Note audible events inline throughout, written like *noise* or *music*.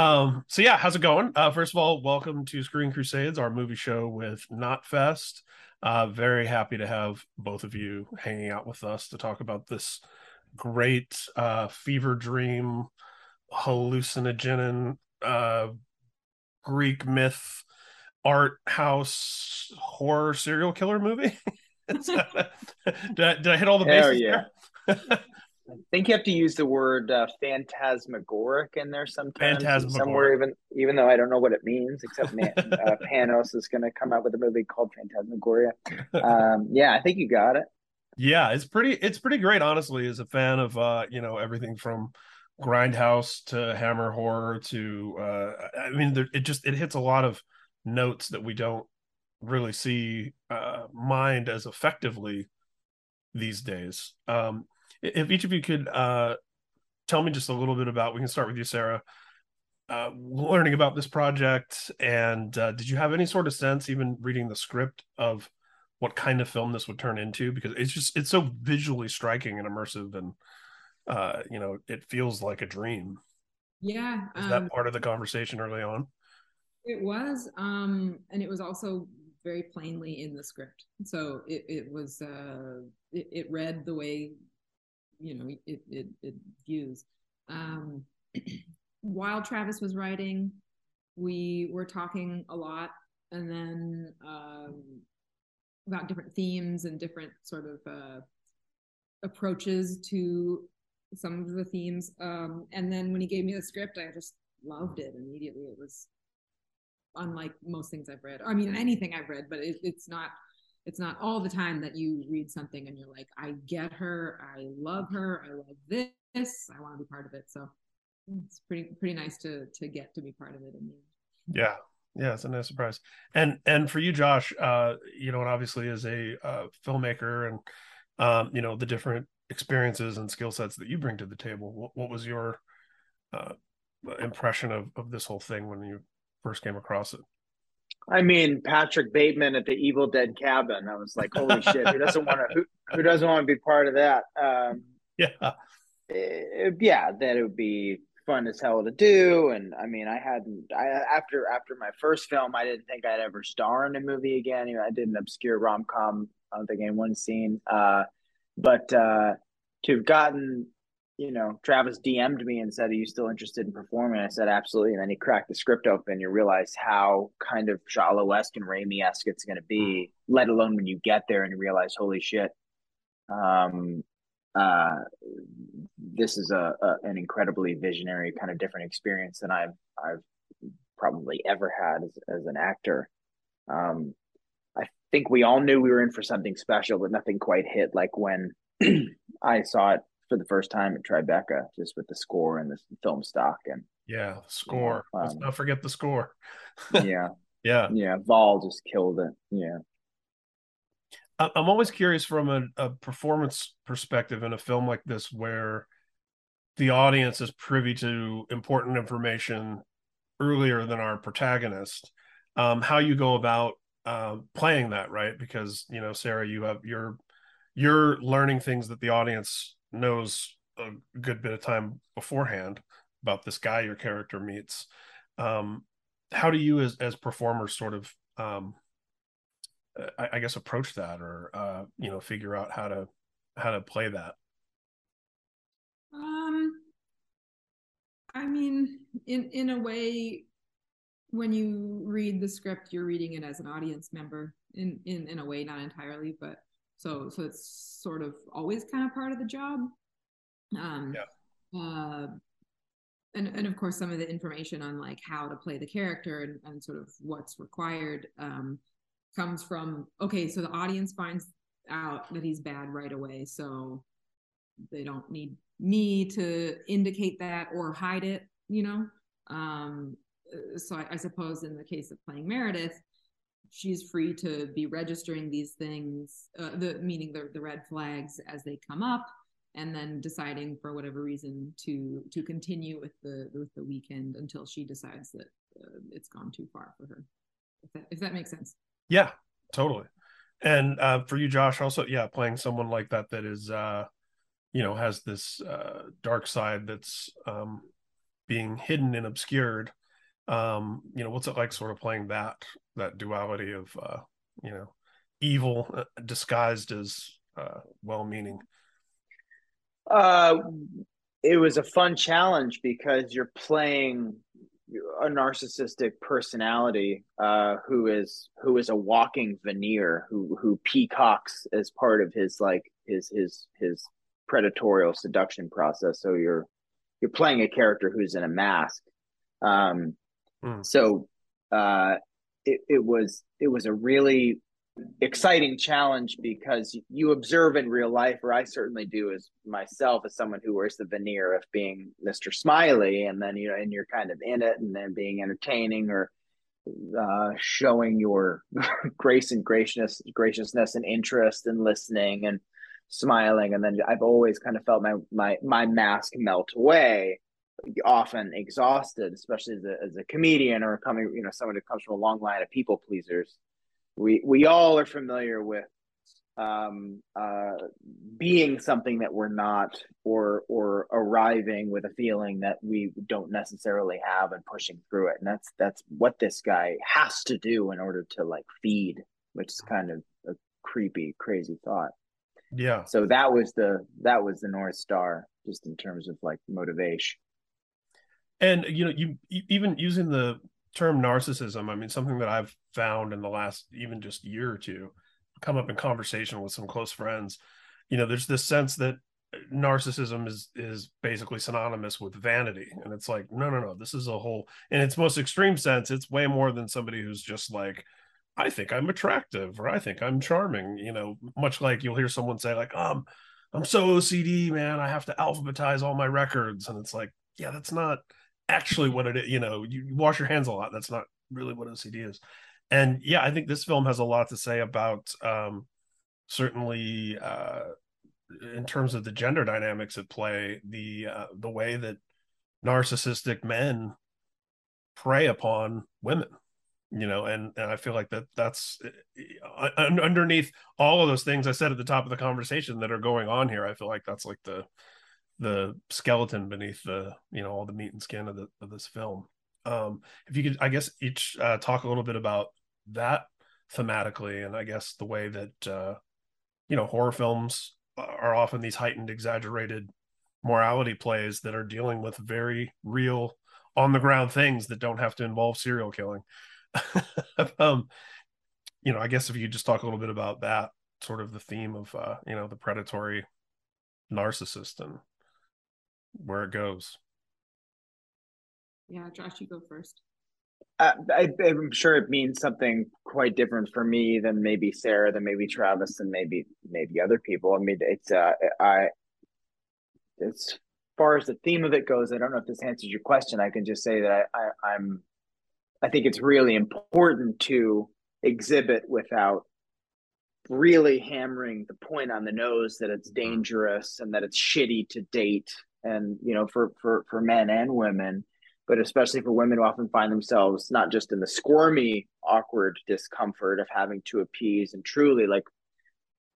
Um, so yeah, how's it going? Uh, first of all, welcome to Screen Crusades, our movie show with Knotfest. Uh, very happy to have both of you hanging out with us to talk about this great uh, fever dream, hallucinogen, uh, Greek myth, art house horror serial killer movie. *laughs* did, I, did I hit all the bases yeah. *laughs* I think you have to use the word uh, phantasmagoric in there sometimes. Somewhere, even even though I don't know what it means, except man, uh, *laughs* Panos is going to come out with a movie called Phantasmagoria. Um, yeah, I think you got it. Yeah, it's pretty. It's pretty great, honestly. As a fan of uh, you know everything from grindhouse to hammer horror to uh, I mean, there, it just it hits a lot of notes that we don't really see uh, mined as effectively these days. Um, if each of you could uh, tell me just a little bit about, we can start with you, Sarah. Uh, learning about this project, and uh, did you have any sort of sense, even reading the script, of what kind of film this would turn into? Because it's just it's so visually striking and immersive, and uh, you know, it feels like a dream. Yeah, is um, that part of the conversation early on? It was, um, and it was also very plainly in the script. So it, it was uh, it, it read the way you know it it, it views. Um, *clears throat* while Travis was writing, we were talking a lot, and then um, about different themes and different sort of uh, approaches to some of the themes. Um, and then when he gave me the script, I just loved it immediately. It was unlike most things I've read. Or I mean, anything I've read, but it, it's not it's not all the time that you read something and you're like, I get her, I love her, I love this, I want to be part of it. So it's pretty pretty nice to to get to be part of it in the end. Yeah. Yeah, it's a nice surprise. And and for you, Josh, uh, you know, and obviously as a uh, filmmaker and um, you know, the different experiences and skill sets that you bring to the table, what, what was your uh, impression of, of this whole thing when you first came across it? I mean, Patrick Bateman at the Evil Dead cabin. I was like, holy shit, who doesn't want to who, who doesn't want to be part of that? Um, yeah, it, yeah, that it would be fun as hell to do. And I mean, I hadn't. I after after my first film, I didn't think I'd ever star in a movie again. You know, I did an obscure rom com. I don't think in one scene. Uh, but uh, to have gotten you know, Travis DM'd me and said, Are you still interested in performing? I said, Absolutely. And then he cracked the script open. You realize how kind of Giallo esque and Raimi esque it's going to be, let alone when you get there and you realize, Holy shit, um, uh, this is a, a, an incredibly visionary kind of different experience than I've I've probably ever had as, as an actor. Um, I think we all knew we were in for something special, but nothing quite hit like when *clears throat* I saw it for the first time at Tribeca, just with the score and the film stock and yeah, the score. um, Let's not forget the score. *laughs* yeah, yeah, yeah. Val just killed it. Yeah. I'm always curious from a, a performance perspective in a film like this, where the audience is privy to important information earlier than our protagonist. Um, how you go about uh, playing that, right? Because you know, Sarah, you have you're you're learning things that the audience knows a good bit of time beforehand about this guy your character meets. Um, how do you as as performers sort of um, I, I, guess approach that or uh, you know figure out how to how to play that? Um i mean in in a way when you read the script you're reading it as an audience member in in in a way not entirely but so so it's sort of always kind of part of the job. Um, yeah. Uh, and and of course some of the information on like how to play the character and, and sort of what's required um, comes from okay so the audience finds out that he's bad right away so they don't need me to indicate that or hide it you know um, so I, I, suppose in the case of playing meredith she's free to be registering these things, uh, the meaning the the red flags as they come up, and then deciding for whatever reason to to continue with the with the weekend until she decides that uh, it's gone too far for her. If that if that makes sense. Yeah, totally. And uh, for you, Josh, also, yeah, playing someone like that that is, uh, you know, has this uh, dark side that's um, being hidden and obscured um you know what's it like sort of playing that that duality of uh you know evil uh, disguised as uh well-meaning? Uh it was a fun challenge because you're playing a narcissistic personality uh, who is who is a walking veneer who who peacocks as part of his like his his his predatorial seduction process. So you're you're playing a character who's in a mask. Um mm. so uh it, it was it was a really exciting challenge because you observe in real life, or I certainly do as myself, as someone who wears the veneer of being Mr. Smiley, and then you know, and you're kind of in it, and then being entertaining or uh, showing your *laughs* grace and graciousness, graciousness and interest and listening and smiling, and then I've always kind of felt my my my mask melt away often exhausted, especially as a, as a comedian or coming, you know, someone who comes from a long line of people pleasers. We we all are familiar with um, uh, being something that we're not or or arriving with a feeling that we don't necessarily have and pushing through it. And that's that's what this guy has to do in order to like feed which is kind of a creepy crazy thought. Yeah. So that was the that was the north star just in terms of like motivation and you know you even using the term narcissism, I mean, something that I've found in the last even just year or two, come up in conversation with some close friends. You know, there's this sense that narcissism is is basically synonymous with vanity and it's like no no no this is a whole in its most extreme sense it's way more than somebody who's just like i think i'm attractive or i think i'm charming you know much like you'll hear someone say like um i'm so ocd man i have to alphabetize all my records and it's like yeah that's not actually what it is. You know, you, wash your hands a lot. That's not really what OCD is. And yeah, I think this film has a lot to say about um, certainly uh, in terms of the gender dynamics at play, the uh, the way that narcissistic men prey upon women you know and, and i feel like that that's uh, underneath all of those things i said at the top of the conversation that are going on here i feel like that's like the the skeleton beneath the you know all the meat and skin of the of this film. Um, if you could, I guess each uh, talk a little bit about that thematically, and I guess the way that uh, you know horror films are often these heightened, exaggerated morality plays that are dealing with very real, on the ground things that don't have to involve serial killing. *laughs* um, you know, I guess if you just talk a little bit about that sort of the theme of uh, you know the predatory narcissist and where it goes. Yeah, Josh, you go first. Uh, I, am sure it means something quite different for me than maybe Sarah, than maybe Travis, and maybe maybe other people. I mean, it's uh, I as far as the theme of it goes, I don't know if this answers your question. I can just say that I, I I'm I think it's really important to exhibit without really hammering the point on the nose that it's dangerous and that it's shitty to date and you know for for for men and women but especially for women who often find themselves not just in the squirmy awkward discomfort of having to appease and truly like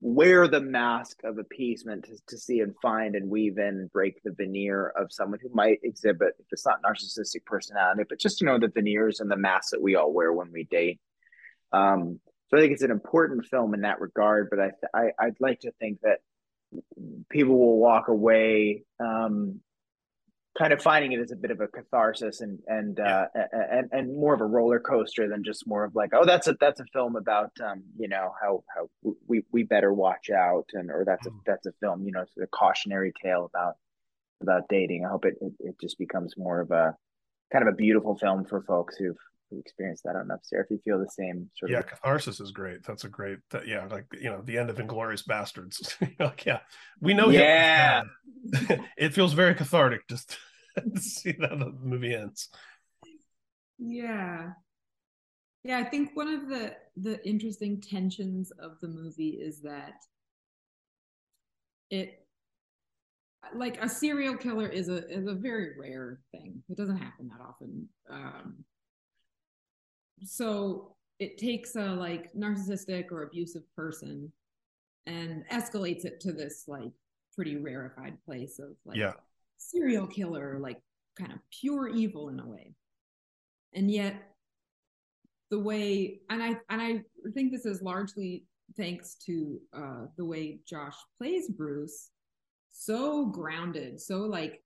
wear the mask of appeasement to, to see and find and weave in and break the veneer of someone who might exhibit if it's not narcissistic personality but just you know the veneers and the masks that we all wear when we date. Um so i think it's an important film in that regard but i, I i'd like to think that people will walk away um, kind of finding it as a bit of a catharsis and and yeah. uh, and and more of a roller coaster than just more of like oh that's a that's a film about um, you know how how we we better watch out and or that's a mm. that's a film you know it's a cautionary tale about about dating. I hope it, it it just becomes more of a kind of a beautiful film for folks who've experienced that. I don't know if Sarah, if you feel the same sort yeah, of. Yeah, catharsis is great. That's a great. That, yeah, like you know, the end of Inglourious Basterds. *laughs* like, yeah, we know. Yeah, *laughs* it feels very cathartic just *laughs* to see how the movie ends. Yeah, yeah. I think one of the the interesting tensions of the movie is that it like a serial killer is a is a very rare thing. It doesn't happen that often. Um, so it takes a like narcissistic or abusive person and escalates it to this like pretty rarefied place of like yeah serial killer like kind of pure evil in a way. And yet the way and I and I think this is largely thanks to uh the way Josh plays Bruce so grounded, so like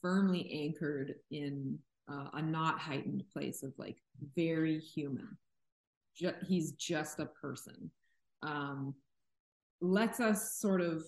firmly anchored in uh, a not heightened place of like very human. Ju- he's just a person. Um, lets us sort of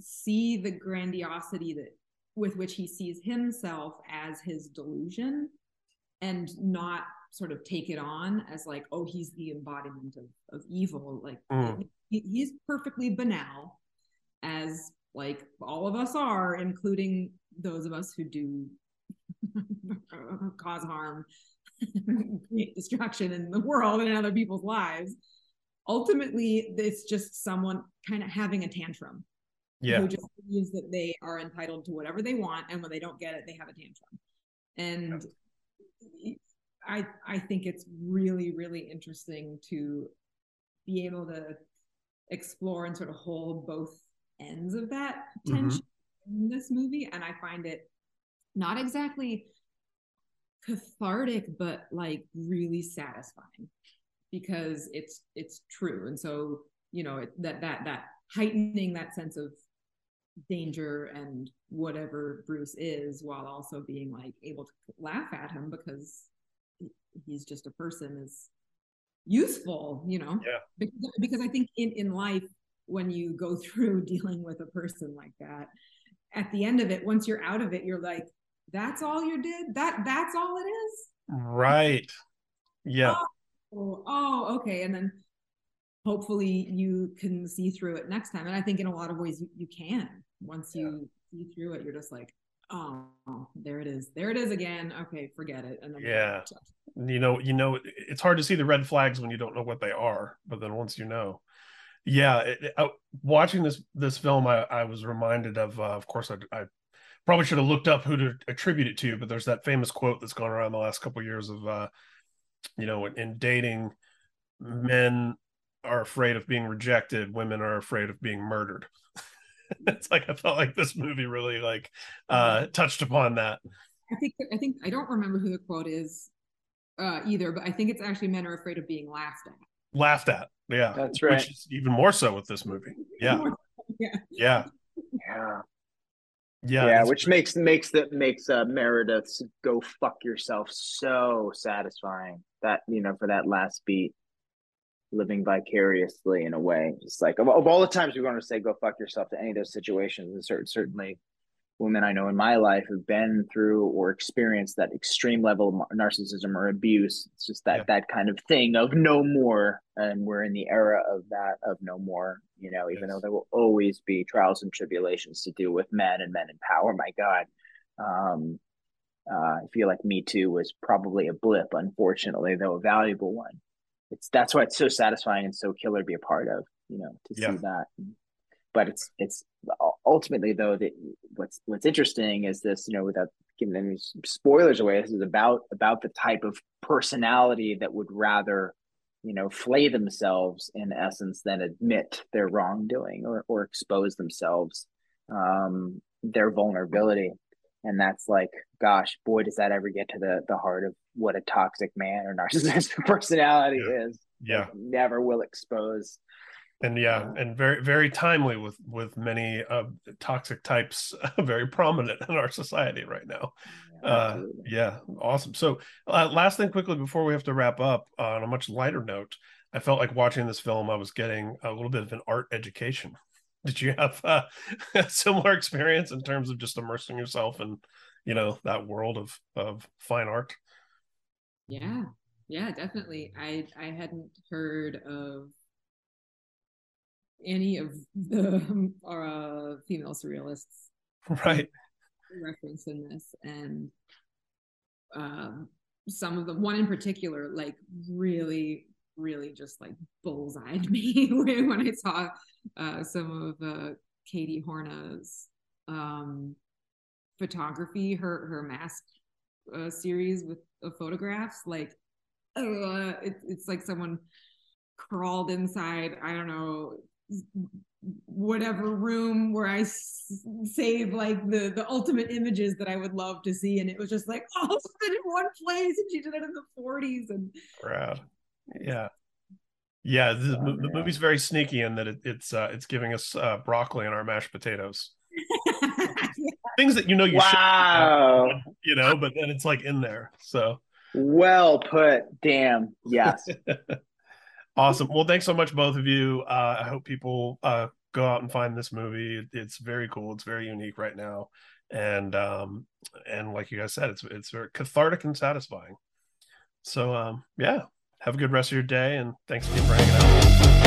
see the grandiosity that with which he sees himself as his delusion and not sort of take it on as like oh he's the embodiment of, of evil like mm. he, he's perfectly banal as like all of us are including those of us who do *laughs* cause harm *laughs* create destruction in the world and in other people's lives ultimately it's just someone kind of having a tantrum yeah who just believes that they are entitled to whatever they want and when they don't get it they have a tantrum and i i think it's really really interesting to be able to explore and sort of hold both ends of that mm-hmm. tension mm-hmm. in this movie and i find it not exactly cathartic but like really satisfying because it's it's true. And so you know it, that that that heightening that sense of danger and whatever bruce is while also being like able to laugh at him because he's just a person is useful you know? Yeah. Because, because i think in in life when you go *laughs* through dealing with a person like that at the end of it once you're out of it you're like that's all you did that that's all it is right yeah oh, oh, okay. And then hopefully you can see through it next time. And I think in a lot of ways you, you can. Once you yeah. see through it, you're just like, oh, there it is. There it is again. Okay, forget it. And then yeah. You know, you know, it's hard to see the red flags when you don't know what they are, but then once you know, yeah. It, uh, watching this this film, I, I was reminded of. Uh, of course, I, I probably should have looked up who to attribute it to, but there's that famous quote that's gone around the last couple of years of uh, you know in dating men are afraid of being rejected women are afraid of being murdered. *laughs* It's like i felt like this movie really like uh touched upon that. I think i think i don't remember who the quote is uh either but i think it's actually men are afraid of being laughed at. Laughed at yeah. That's right. which is even more so with this movie. Yeah. yeah. *laughs* Yeah. Yeah yeah, yeah, which great. makes makes that makes uh, Meredith's "Go fuck yourself" so satisfying. That you know, for that last beat, living vicariously in a way, just like of, of all the times we want to say "Go fuck yourself" to any of those situations, and certain, certainly women I know in my life have been through or experienced that extreme level of narcissism or abuse. It's just that yeah. that kind of thing of no more, and we're in the era of that of no more. You know, even yes. though there will always be trials and tribulations to deal with men and men in power. My God, um, uh, I feel like Me Too was probably a blip, unfortunately, though a valuable one. It's that's why it's so satisfying and so killer to be a part of. You know, to yeah. see that but it's it's ultimately though that what's what's interesting is this you know without giving any spoilers away this is about about the type of personality that would rather you know flay themselves in essence than admit their wrongdoing or or expose themselves um their vulnerability. And that's like gosh boy does that ever get to the the heart of what a toxic man or *laughs* narcissistic personality yeah. is. Yeah. never will expose and yeah and very very timely with with many uh, toxic types *laughs* very prominent in our society right now. Yeah, uh, yeah awesome. So uh, last thing quickly before we have to wrap up uh, on a much lighter note i felt like watching this film i was getting a little bit of an art education. *laughs* Did you have uh, a *laughs* similar experience in terms of just immersing yourself in you know that world of of fine art? Yeah. Yeah definitely. I i hadn't heard of any of the *laughs* uh, female surrealists right. reference in this. And um, some of them one in particular like really really just like bullseyed *laughs* me when i saw uh, some of uh, Kati Horna's um, photography her her mask uh, series with of photographs. Like uh, it, it's like someone crawled inside i don't know whatever room where I s- save like the the ultimate images that I would love to see, and it was just like *laughs* all of it in one place, and she did it in the 40s, and Rad. Yeah. Yeah, the, Oh, the man. movie's very sneaky in that it, it's uh, it's giving us uh, broccoli in our mashed potatoes. *laughs* Things that you know you wow. should, you know, but then it's like in there. So Well put. Damn. Yes. *laughs* awesome. Well, thanks so much, both of you. Uh, I hope people uh, go out and find this movie. It's very cool. It's very unique right now, and um, and like you guys said, it's it's very cathartic and satisfying. So um, yeah, have a good rest of your day, and thanks again for hanging out.